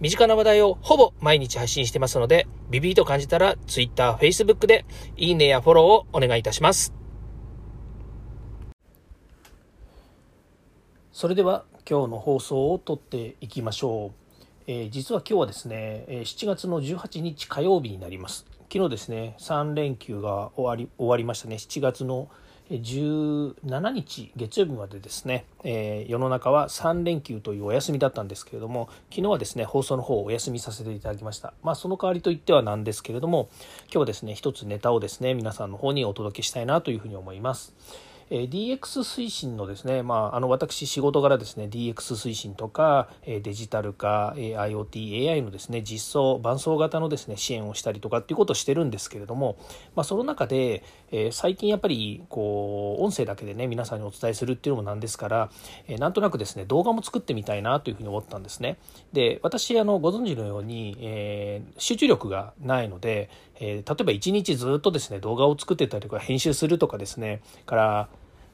身近な話題をほぼ毎日配信してますので、ビビーと感じたら Twitter、Facebook でいいねやフォローをお願いいたします。それでは今日の放送を撮っていきましょう。えー、実は今日はですね、7月の18日火曜日になります。昨日ですね、3連休が終わり終わりましたね。7月の17日月曜日までですね、えー、世の中は3連休というお休みだったんですけれども昨日はですね放送の方をお休みさせていただきましたまあその代わりといってはなんですけれども今日はですね一つネタをですね皆さんの方にお届けしたいなというふうに思います。え DX 推進のですね、まあ、あの私仕事柄ですね DX 推進とかえデジタル化え IoT、AI のですね実装伴走型のですね支援をしたりとかっていうことをしてるんですけれども、まあ、その中で、え最近やっぱりこう音声だけでね皆さんにお伝えするっていうのもなんですから、えなんとなくですね動画も作ってみたいなというふうに思ったんですね。で私あのご存知のように、え、集中力がないので、え、例えば1日ずっとですね動画を作ってたりとか編集するとかですねから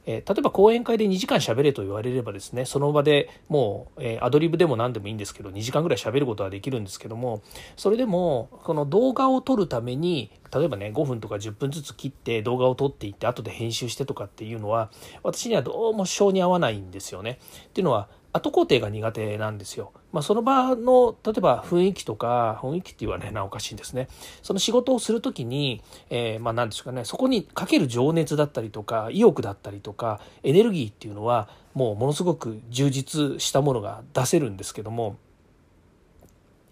えー、例えば講演会で2時間喋れと言われればですねその場でもう、えー、アドリブでも何でもいいんですけど2時間ぐらい喋ることはできるんですけどもそれでもこの動画を撮るために例えばね5分とか10分ずつ切って動画を撮っていって後で編集してとかっていうのは私にはどうも性に合わないんですよね。っていうのは後工程が苦手なんですよ。まあ、その場の例えば雰囲気とか雰囲気って言われなおかしいんですね。その仕事をする時に、えー、まあ何ですかねそこにかける情熱だったりとか意欲だったりとかエネルギーっていうのはもうものすごく充実したものが出せるんですけども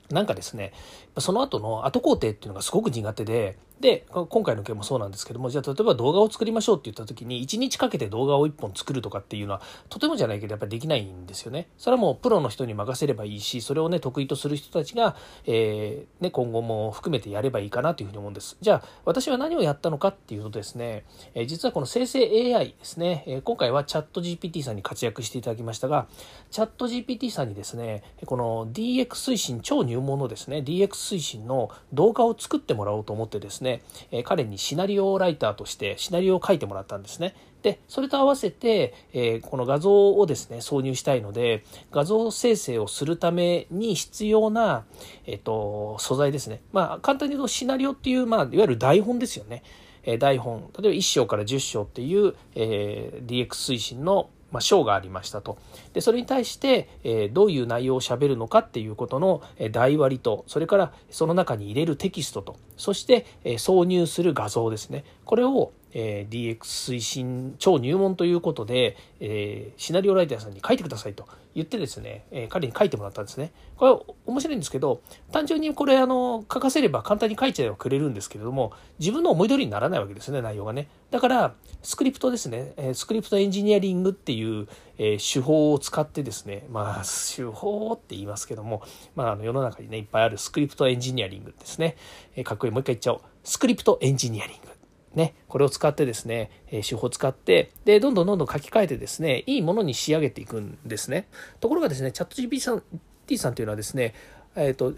なんかですねその後の後工程っていうのがすごく苦手でで今回の件もそうなんですけどもじゃあ例えば動画を作りましょうって言った時に1日かけて動画を1本作るとかっていうのはとてもじゃないけどやっぱりできないんですよね。それはもうプロの人に任せればいいしそれをね得意とする人たちが、えー、ね、今後も含めてやればいいかなというふうに思うんです。じゃあ私は何をやったのかっていうとですね、えー、実はこの生成 AI ですね、えー、今回はチャット GPT さんに活躍していただきましたがチャット GPT さんにですねこの DX 推進超入門のですね DX 推進の動画を作ってもらおうと思ってですね、ねえ彼にシナリオライターとしてシナリオを書いてもらったんですね。で、それと合わせて、えこの画像をですね、挿入したいので、画像生成をするために必要な、えっ、と、素材ですね。まあ、簡単に言うとシナリオっていう、まあ、いわゆる台本ですよね。え台本、例えば1章から10章っていう、え DX 推進のまあ、章がありましたと。で、それに対して、え、どういう内容を喋るのかっていうことの、えー、台割りと、それからその中に入れるテキストと、そして、え、挿入する画像ですね。これを、えー、DX 推進超入門ということで、えー、シナリオライターさんに書いてくださいと言ってですね、えー、彼に書いてもらったんですね。これ面白いんですけど、単純にこれあの書かせれば簡単に書いちゃえばくれるんですけれども、自分の思い通りにならないわけですね、内容がね。だから、スクリプトですね、えスクリプトエンジニアリングっていう、え手法を使ってですね、まあ、手法って言いますけども、まあ、あの世の中にね、いっぱいあるスクリプトエンジニアリングですね。えかっこいい。もう一回言っちゃおう。スクリプトエンジニアリング。ね、これを使ってですね、え手法を使って、で、どんどんどんどん書き換えてですね、いいものに仕上げていくんですね。ところがですね、チャット GPT さん T さんというのはですね、えっ、ー、と、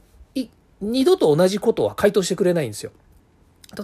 二度と同じことは回答してくれないんですよ。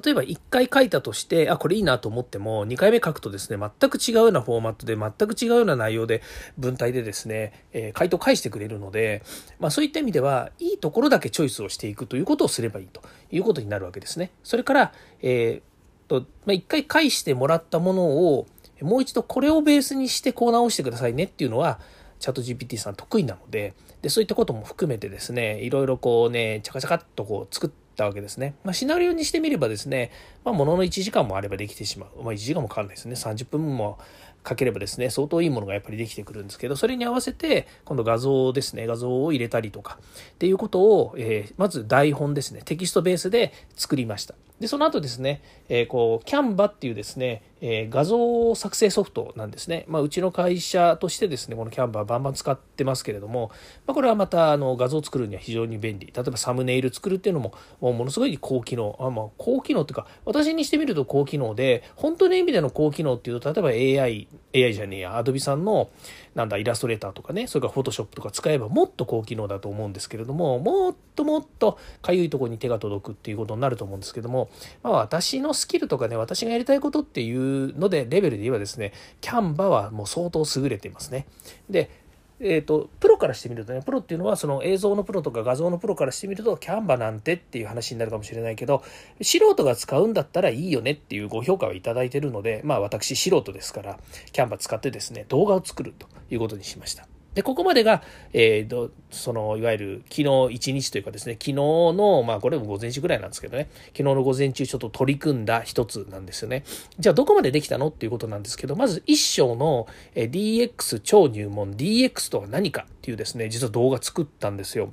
例えば1回書いたとして、あ、これいいなと思っても、2回目書くとですね、全く違うようなフォーマットで、全く違うような内容で、文体でですね、えー、回答返してくれるので、まあそういった意味では、いいところだけチョイスをしていくということをすればいいということになるわけですね。それから、えーと、まあ、一回返してもらったものを、もう一度これをベースにしてこう直してくださいねっていうのは、チャット GPT さん得意なので、で、そういったことも含めてですね、いろいろこうね、チャカチャカっとこう作ったわけですね。まあ、シナリオにしてみればですね、まあ、ものの1時間もあればできてしまう。まあ、1時間もかかんないですね。30分もかければですね、相当いいものがやっぱりできてくるんですけど、それに合わせて、今度画像ですね、画像を入れたりとか、っていうことを、えー、まず台本ですね、テキストベースで作りました。で、その後ですね、えー、こう、キャンバっていうですね、えー、画像作成ソフトなんですね。まあ、うちの会社としてですね、このキャンバーバンバン使ってますけれども、まあ、これはまたあの画像を作るには非常に便利。例えばサムネイル作るっていうのも、もうものすごい高機能。あまあ、高機能っていうか、私にしてみると高機能で、本当の意味での高機能っていうと、例えば AI、AI じゃねえや、Adobe さんの、なんだ、イラストレーターとかね、それからフォトショップとか使えばもっと高機能だと思うんですけれども、もっともっとかゆいとこに手が届くっていうことになると思うんですけども、まあ私のスキルとかね、私がやりたいことっていうので、レベルで言えばですね、キャンバはもう相当優れていますね。で、えーと、プロからしてみるとねプロっていうのはその映像のプロとか画像のプロからしてみるとキャンバなんてっていう話になるかもしれないけど素人が使うんだったらいいよねっていうご評価を頂いてるのでまあ私素人ですからキャンバ使ってですね動画を作るということにしました。で、ここまでが、えー、その、いわゆる昨日一日というかですね、昨日の、まあこれも午前中ぐらいなんですけどね、昨日の午前中ちょっと取り組んだ一つなんですよね。じゃあどこまでできたのっていうことなんですけど、まず一章の DX 超入門 DX とは何かっていうですね、実は動画作ったんですよ。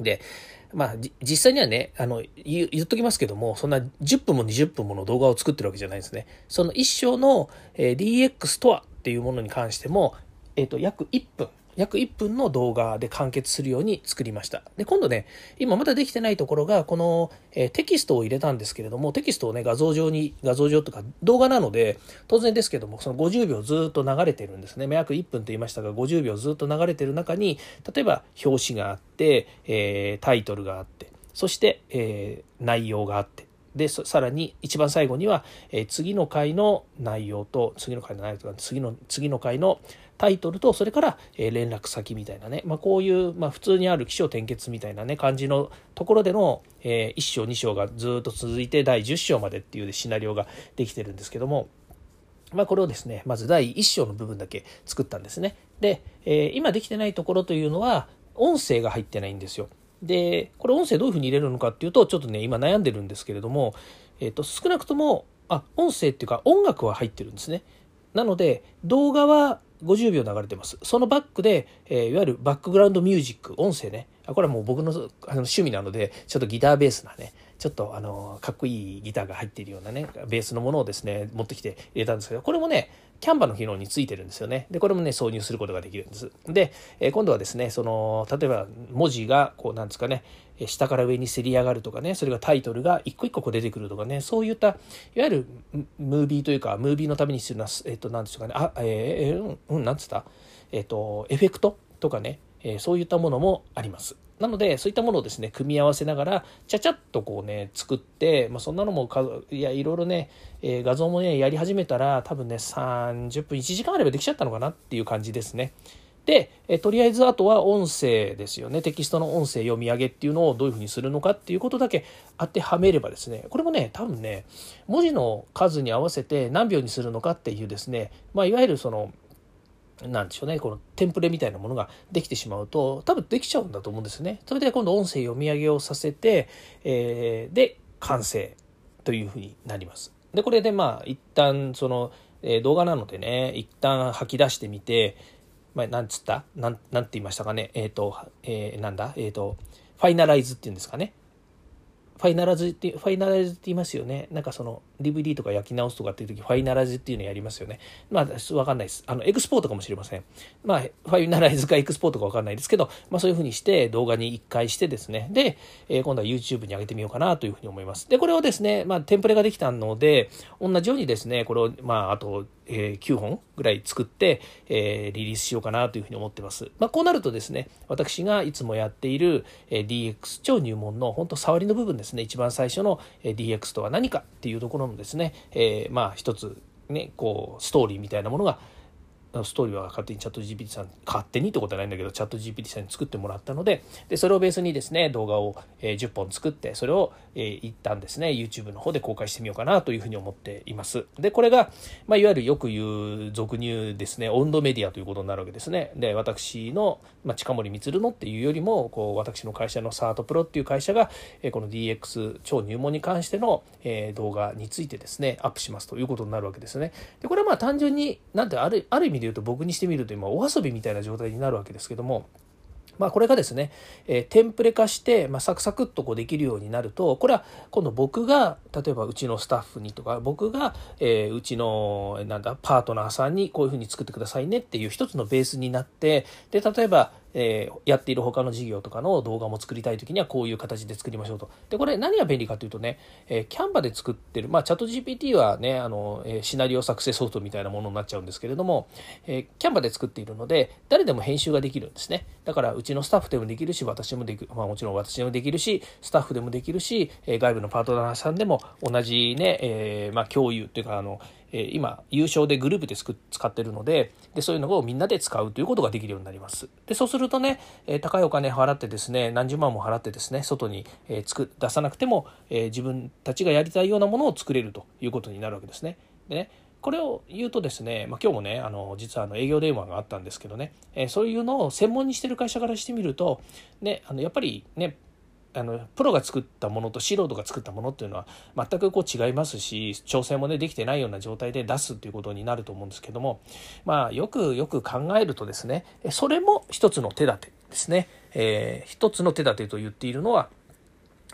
で、まあ、実際にはね、あの、言っときますけども、そんな10分も20分もの動画を作ってるわけじゃないですね。その一章のえ DX とはっていうものに関しても、えっ、ー、と、約1分、約1分の動画で完結するように作りました。で、今度ね、今まだできてないところが、この、えー、テキストを入れたんですけれども、テキストをね、画像上に、画像上とか動画なので、当然ですけども、その50秒ずっと流れてるんですね。約1分と言いましたが、50秒ずっと流れてる中に、例えば表紙があって、えー、タイトルがあって、そして、えー、内容があって、でさらに一番最後には、えー、次の回の内容と次の回の内容とか次の次の回のタイトルとそれから、え、連絡先みたいなね、まあ、こういう、まあ、普通にある起承転結みたいなね感じのところでの、え、1章2章がずっと続いて第10章までっていうシナリオができてるんですけども。まあ、これをですね、まず第1章の部分だけ作ったんですね。で、えー、今できてないところというのは、音声が入ってないんですよ。で、これ音声どういうふうに入れるのかっていうと、ちょっとね、今悩んでるんですけれども、えっ、ー、と、少なくとも、あ、音声っていうか音楽は入ってるんですね。なので、動画は50秒流れてます。そのバックで、え、いわゆるバックグラウンドミュージック、音声ね。これはもう僕のあの趣味なので、ちょっとギターベースなね、ちょっとあの、かっこいいギターが入っているようなね、ベースのものをですね、持ってきて入れたんですけど、これもね、キャンバの機能についてるんですよね。で、これもね、挿入することができるんです。で、えー、今度はですね、その、例えば文字が、こう、なんですかね、下から上にせり上がるとかね、それがタイトルが一個一個こう出てくるとかね、そういった、いわゆるムービーというか、ムービーのために必要な、えっ、ー、と、なんでしょうかね、あ、えー、うん、なんつった？えっ、ー、と、エフェクトとかね、えそういったものもあります。なので、そういったものをですね、組み合わせながら、ちゃちゃっとこうね、作って、まあ、そんなのもか、いや、いろいろね、えー、画像もね、やり始めたら、多分ね、30分、1時間あればできちゃったのかなっていう感じですね。で、えとりあえずあとは音声ですよね。テキストの音声読み上げっていうのをどういうふうにするのかっていうことだけ当てはめればですね、これもね、多分ね、文字の数に合わせて何秒にするのかっていうですね、まあ、いわゆるその、なんでしょうね、このテンプレみたいなものができてしまうと、多分できちゃうんだと思うんですね。それで今度音声読み上げをさせて、えー、で、完成というふうになります。で、これでまあ、一旦その、えー、動画なのでね、一旦吐き出してみて、まあ、なんつった？なん、なんて言いましたかね？えっ、ー、と、えー、なんだ？えっ、ー、と、ファイナライズっていうんですかね？ファイナライズって、ファイナライズって言いますよね。なんかその DVD とか焼き直すとかっていう時、ファイナライズっていうのやりますよね。まあ、わかんないです。あの、エクスポートかもしれません。まあ、ファイナライズかエクスポートかわかんないですけど、まあそういうふうにして動画に一回してですね。で、えー、今度は YouTube に上げてみようかなというふうに思います。で、これをですね、まあテンプレができたので、同じようにですね、これを、まああと、えー、9本ぐらい作って、えー、リリースしようかなというふうに思ってます。まあ、こうなるとですね、私がいつもやっている、えー、DX 超入門の本当触りの部分ですね、一番最初の、えー、DX とは何かっていうところのですね、えー、まあ一つね、こう、ストーリーみたいなものがストーリーは勝手にチャット GPT さん勝手にってことはないんだけどチャット GPT さんに作ってもらったのででそれをベースにですね動画を、え10本作ってそれを、え一旦ですね YouTube の方で公開してみようかなというふうに思っています。でこれが、まあ、いわゆるよく言う俗入ですね温度メディアということになるわけですね。で私の、まあ、近森光のっていうよりもこう私の会社のサートプロっていう会社が、えこの DX 超入門に関しての、え動画についてですねアップしますということになるわけですね。でこれはまあ単純になんてあるある意味で言うと僕にしてみると今お遊びみたいな状態になるわけですけどもまあ、これがですね、えー、テンプレ化して、まあ、サクサクっとこうできるようになるとこれは今度僕が例えばうちのスタッフにとか僕が、えー、うちのなんだパートナーさんにこういうふうに作ってくださいねっていう一つのベースになってで例えばえー、やっている他の事業とかの動画も作りたい時にはこういう形で作りましょうと。で、これ何が便利かというとね、えー、キャンバで作ってる、まあ、チャット GPT はね、あの、え、シナリオ作成ソフトみたいなものになっちゃうんですけれども、えー、キャンバで作っているので、誰でも編集ができるんですね。だから、うちのスタッフでもできるし、私もできる、まあもちろん私でもできるし、スタッフでもできるし、え、外部のパートナーさんでも同じね、え、まあ共有っていうか、あの、え今優勝でグループで使ってるのででそういうのをみんなで使うということができるようになります。でそうするとね、え高いお金払ってですね何十万も払ってですね外に、えー、出さなくても、え自分たちがやりたいようなものを作れるということになるわけですね。でねこれを言うとですね、まあ、今日もねあの実はあの営業電話があったんですけどね、え、そういうのを専門にしてる会社からしてみると、ね、あのやっぱりねあのプロが作ったものと素人が作ったものっていうのは全くこう違いますし調整もねできてないような状態で出すっていうことになると思うんですけどもまあよくよく考えるとですねそれも一つの手立てですね、えー、一つの手立てと言っているのは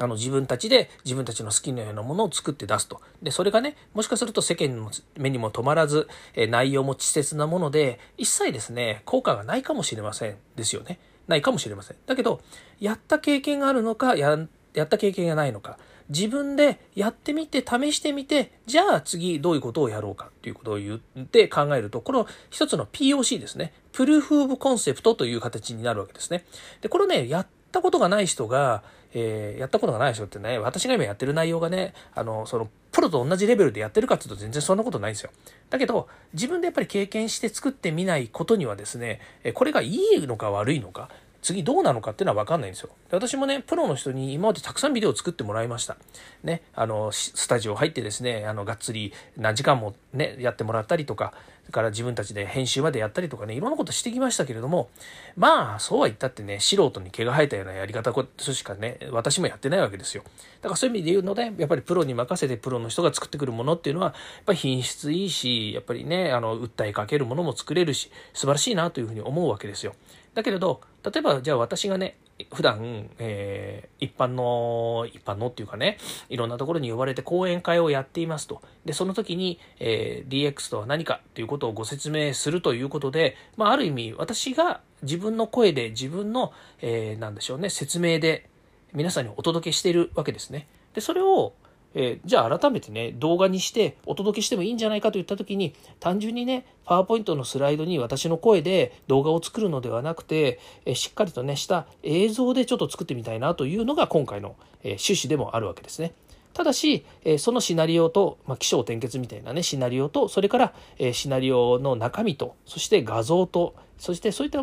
あの自分たちで自分たちの好きなようなものを作って出すと。で、それがね、もしかすると世間の目にも止まらず、え内容も稚拙なもので、一切ですね、効果がないかもしれませんですよね。ないかもしれません。だけど、やった経験があるのか、ややった経験がないのか、自分でやってみて、試してみて、じゃあ次どういうことをやろうかっていうことを言って考えると、この一つの POC ですね。プルーフ・オブ・コンセプトという形になるわけですね。で、これね、やったことがない人が、えー、やったことがない人ってね、私が今やってる内容がね、あの、その、プロと同じレベルでやってるかっていうと全然そんなことないんですよ。だけど、自分でやっぱり経験して作ってみないことにはですね、これがいいのか悪いのか、次どうなのかっていうのは分かんないんですよ。で私もね、プロの人に今までたくさんビデオを作ってもらいました。ね、あの、スタジオ入ってですね、あの、がっつり何時間もね、やってもらったりとか、れから自分たちで編集までやったりとかね、いろんなことしてきましたけれども、まあ、そうは言ったってね、素人に毛が生えたようなやり方そしかね、私もやってないわけですよ。だからそういう意味で言うので、やっぱりプロに任せてプロの人が作ってくるものっていうのは、やっぱり品質いいし、やっぱりね、あの、訴えかけるものも作れるし、素晴らしいなというふうに思うわけですよ。だけれど、例えばじゃあ私がね、普段、えー、一般の、一般のっていうかね、いろんなところに呼ばれて講演会をやっていますと。で、その時に、えー、DX とは何かということをご説明するということで、まあ、ある意味、私が自分の声で自分の、えー、なんでしょうね、説明で皆さんにお届けしているわけですね。で、それを、えー、じゃあ改めてね、動画にしてお届けしてもいいんじゃないかといった時に、単純にね、パワーポイントのスライドに私の声で動画を作るのではなくて、えー、しっかりとね、した映像でちょっと作ってみたいなというのが今回の、えー、趣旨でもあるわけですね。ただし、えそのシナリオと、まあ、起承転結みたいなね、シナリオと、それから、えシナリオの中身と、そして画像と、そしてそういった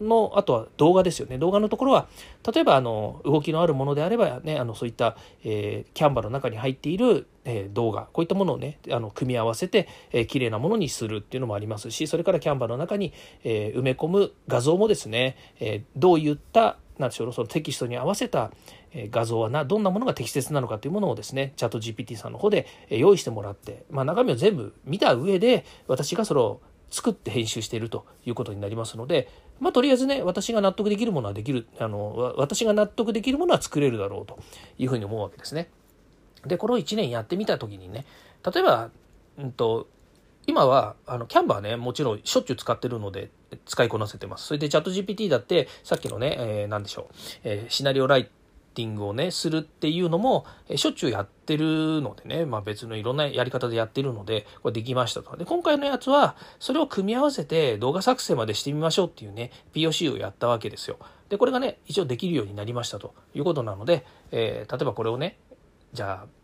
の、あとは動画ですよね。動画のところは、例えば、あの、動きのあるものであればね、あの、そういった、えー、キャンバの中に入っている、えー、動画、こういったものをね、あの、組み合わせて、えー、綺麗なものにするっていうのもありますし、それからキャンバの中に、えー、埋め込む画像もですね、え、どういった、なんでしょう、そのテキストに合わせた、画像はなどんなものが適切なのかというものをですねチャット GPT さんの方で用意してもらって、まあ、中身を全部見た上で私がそれを作って編集しているということになりますので、まあ、とりあえずね、私が納得できるものはできる、あの、私が納得できるものは作れるだろうというふうに思うわけですね。で、この1年やってみたときにね、例えば、うんと、今は、あの、キャンバーね、もちろんしょっちゅう使ってるので、使いこなせてます。それでチャット GPT だって、さっきのね、えー、何でしょう、えー、シナリオライティングをね、するっていうのも、しょっちゅうやってるのでね、まあ別のいろんなやり方でやってるので、これできましたと。で、今回のやつは、それを組み合わせて動画作成までしてみましょうっていうね、POC をやったわけですよ。で、これがね、一応できるようになりましたということなので、えー、例えばこれをね、じゃあ、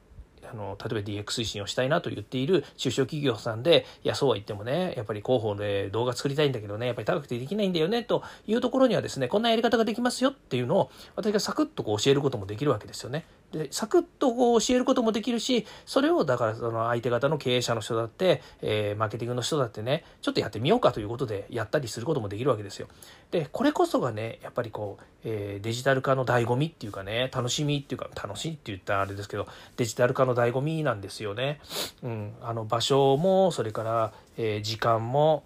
あの例えば DX 推進をしたいなと言っている中小企業さんでいやそうは言ってもねやっぱり広報で動画作りたいんだけどねやっぱり高くてできないんだよねというところにはですねこんなやり方ができますよっていうのを私がサクッとこう教えることもできるわけですよね。でサクッとこう教えることもできるしそれをだからその相手方の経営者の人だって、えー、マーケティングの人だってねちょっとやってみようかということでやったりすることもできるわけですよ。でこれこそがねやっぱりこう、えー、デジタル化の醍醐味っていうかね楽しみっていうか楽しいって言ったらあれですけどデジタル化の醍醐味なんですよね。うん、あの場所もそれから、えー、時間も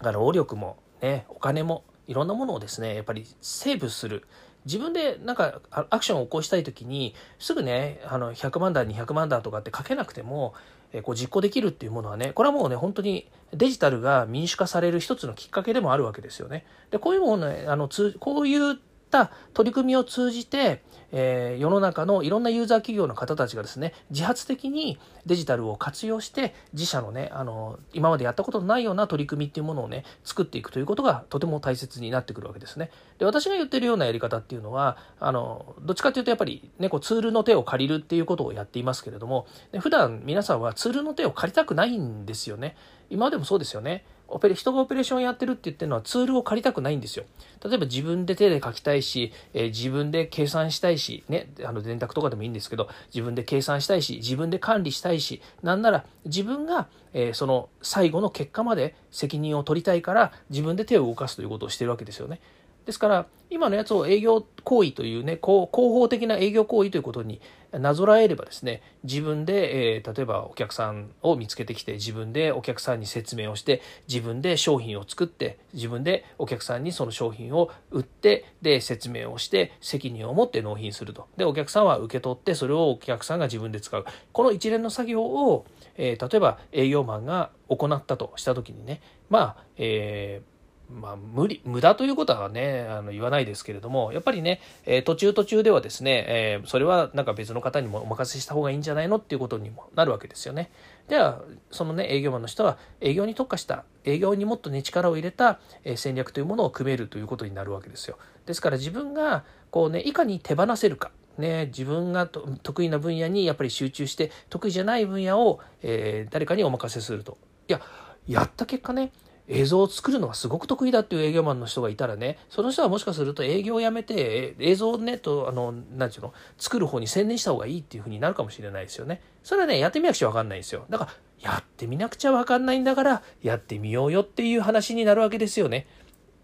労力もねお金もいろんなものをですねやっぱりセーブする自分でなんかアクションを起こしたい時にすぐねあの100万だ200万だとかって書けなくてもえこう実行できるっていうものはねこれはもうね本当にデジタルが民主化される一つのきっかけでもあるわけですよね。でこういうものねあのつこういうった取り組みを通じてえー、世の中のいろんなユーザー企業の方たちがですね自発的にデジタルを活用して自社のねあの今までやったことのないような取り組みっていうものをね作っていくということがとても大切になってくるわけですね。で私が言ってるようなやり方っていうのはあのどっちかっていうとやっぱり、ね、こうツールの手を借りるっていうことをやっていますけれども普段皆さんはツールの手を借りたくないんですよね。今までもそうですよね。オペレ人がオペレーションやってるって言ってるのはツールを借りたくないんですよ。例えば自分で手で書きたいし、えー、自分で計算したいし、ね、あの電卓とかでもいいんですけど、自分で計算したいし、自分で管理したいし、なんなら自分が、えー、その最後の結果まで責任を取りたいから自分で手を動かすということをしてるわけですよね。ですから今のやつを営業行為というね広報的な営業行為ということになぞらえればですね自分で、えー、例えばお客さんを見つけてきて自分でお客さんに説明をして自分で商品を作って自分でお客さんにその商品を売ってで説明をして責任を持って納品すると。でお客さんは受け取ってそれをお客さんが自分で使う。この一連の作業を、えー、例えば営業マンが行ったとした時にねまあえーまあ、無理、無駄ということはね、あの言わないですけれども、やっぱりね、えー、途中途中ではですね、えー、それはなんか別の方にもお任せした方がいいんじゃないのっていうことにもなるわけですよね。では、そのね、営業マンの人は営業に特化した、営業にもっとね、力を入れたえ戦略というものを組めるということになるわけですよ。ですから自分が、こうね、いかに手放せるか。ね、自分が得意な分野にやっぱり集中して得意じゃない分野を、え、誰かにお任せすると。いややった結果ね映像を作るのがすごく得意だっていう営業マンの人がいたらね、その人はもしかすると営業をやめて、映像をね、と、あの、なんていうの、作る方に専念した方がいいっていうふうになるかもしれないですよね。それはね、やってみなくちゃわかんないんですよ。だから、やってみなくちゃわかんないんだから、やってみようよっていう話になるわけですよね。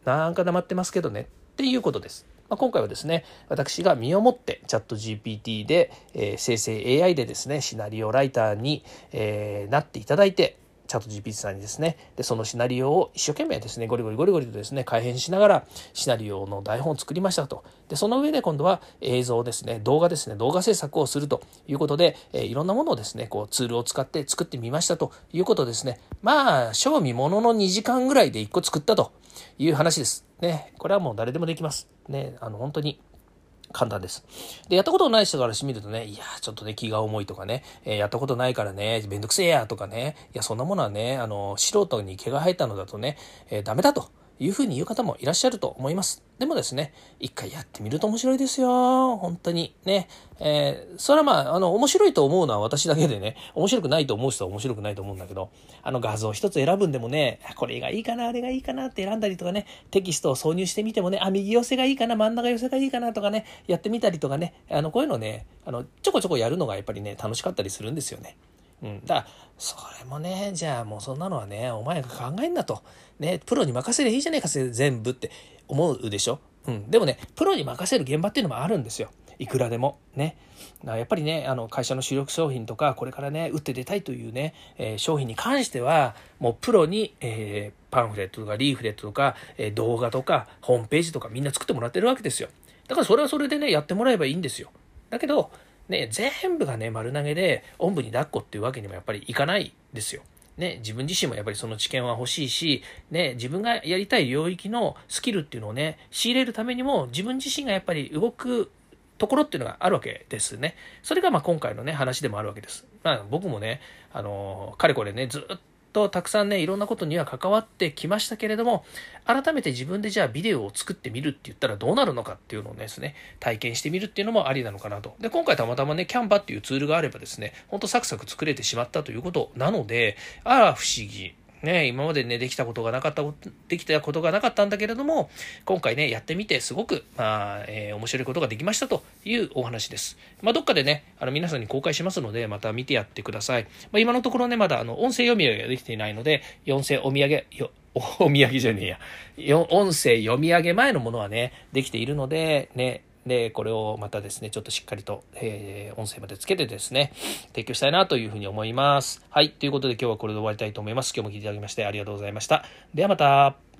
なんか黙ってますけどね。っていうことです。まあ、今回はですね、私が身をもってチャット GPT で、えー、生成 AI でですね、シナリオライターに、えー、なっていただいて、チャット GPT さんにですね、で、そのシナリオを一生懸命ですね、ゴリゴリゴリゴリとですね、改変しながら、シナリオの台本を作りましたと。で、その上で今度は映像ですね、動画ですね、動画制作をするということで、えー、いろんなものをですね、こう、ツールを使って作ってみましたということですね。まあ、賞味ものの2時間ぐらいで1個作ったという話です。ね、これはもう誰でもできます。ね、あの、本当に。簡単です。で、やったことない人からしてみるとね、いや、ちょっとね、気が重いとかね、えー、やったことないからね、めんどくせえやとかね、いや、そんなものはね、あの、素人に毛が生えたのだとね、えー、ダメだと。いうふうに言う方もいらっしゃると思います。でもですね、一回やってみると面白いですよ。本当に。ね。えー、それはまあ、あの、面白いと思うのは私だけでね、面白くないと思う人は面白くないと思うんだけど、あの画像一つ選ぶんでもね、これがいいかな、あれがいいかなって選んだりとかね、テキストを挿入してみてもね、あ、右寄せがいいかな、真ん中寄せがいいかなとかね、やってみたりとかね、あの、こういうのね、あの、ちょこちょこやるのがやっぱりね、楽しかったりするんですよね。うん、だからそれもねじゃあもうそんなのはねお前が考えんなと、ね、プロに任せりゃいいじゃねえか全部って思うでしょ、うん、でもねプロに任せる現場っていうのもあるんですよ。いくらでも。ね。やっぱりねあの会社の主力商品とかこれからね打って出たいというね、えー、商品に関してはもうプロに、えー、パンフレットとかリーフレットとか、えー、動画とかホームページとかみんな作ってもらってるわけですよ。だからそれはそれでねやってもらえばいいんですよ。だけどね、全部がね、丸投げで、おんぶに抱っこっていうわけにもやっぱりいかないですよ。ね、自分自身もやっぱりその知見は欲しいし、ね、自分がやりたい領域のスキルっていうのをね、仕入れるためにも自分自身がやっぱり動くところっていうのがあるわけですね。それがまあ今回のね、話でもあるわけです。まあ僕もね、あの、かれこれね、ずっとたくさんね、いろんなことには関わってきましたけれども、改めて自分でじゃあビデオを作ってみるって言ったらどうなるのかっていうのをですね、体験してみるっていうのもありなのかなと。で、今回たまたまね、キャンバっていうツールがあればですね、ほんとサクサク作れてしまったということなので、あら不思議。ね、今までね、できたことがなかった、できたことがなかったんだけれども、今回ね、やってみて、すごく、まあ、えー、面白いことができましたというお話です。まあ、どっかでね、あの、皆さんに公開しますので、また見てやってください。まあ、今のところね、まだ、あの、音声読み上げができていないので、音声お土産、よ、お土産じゃねえや。音声読み上げ前のものはね、できているので、ね、で、これをまたですね、ちょっとしっかりと、えー、音声までつけてですね、提供したいなというふうに思います。はい。ということで今日はこれで終わりたいと思います。今日も聞いていただきましてありがとうございました。ではまた。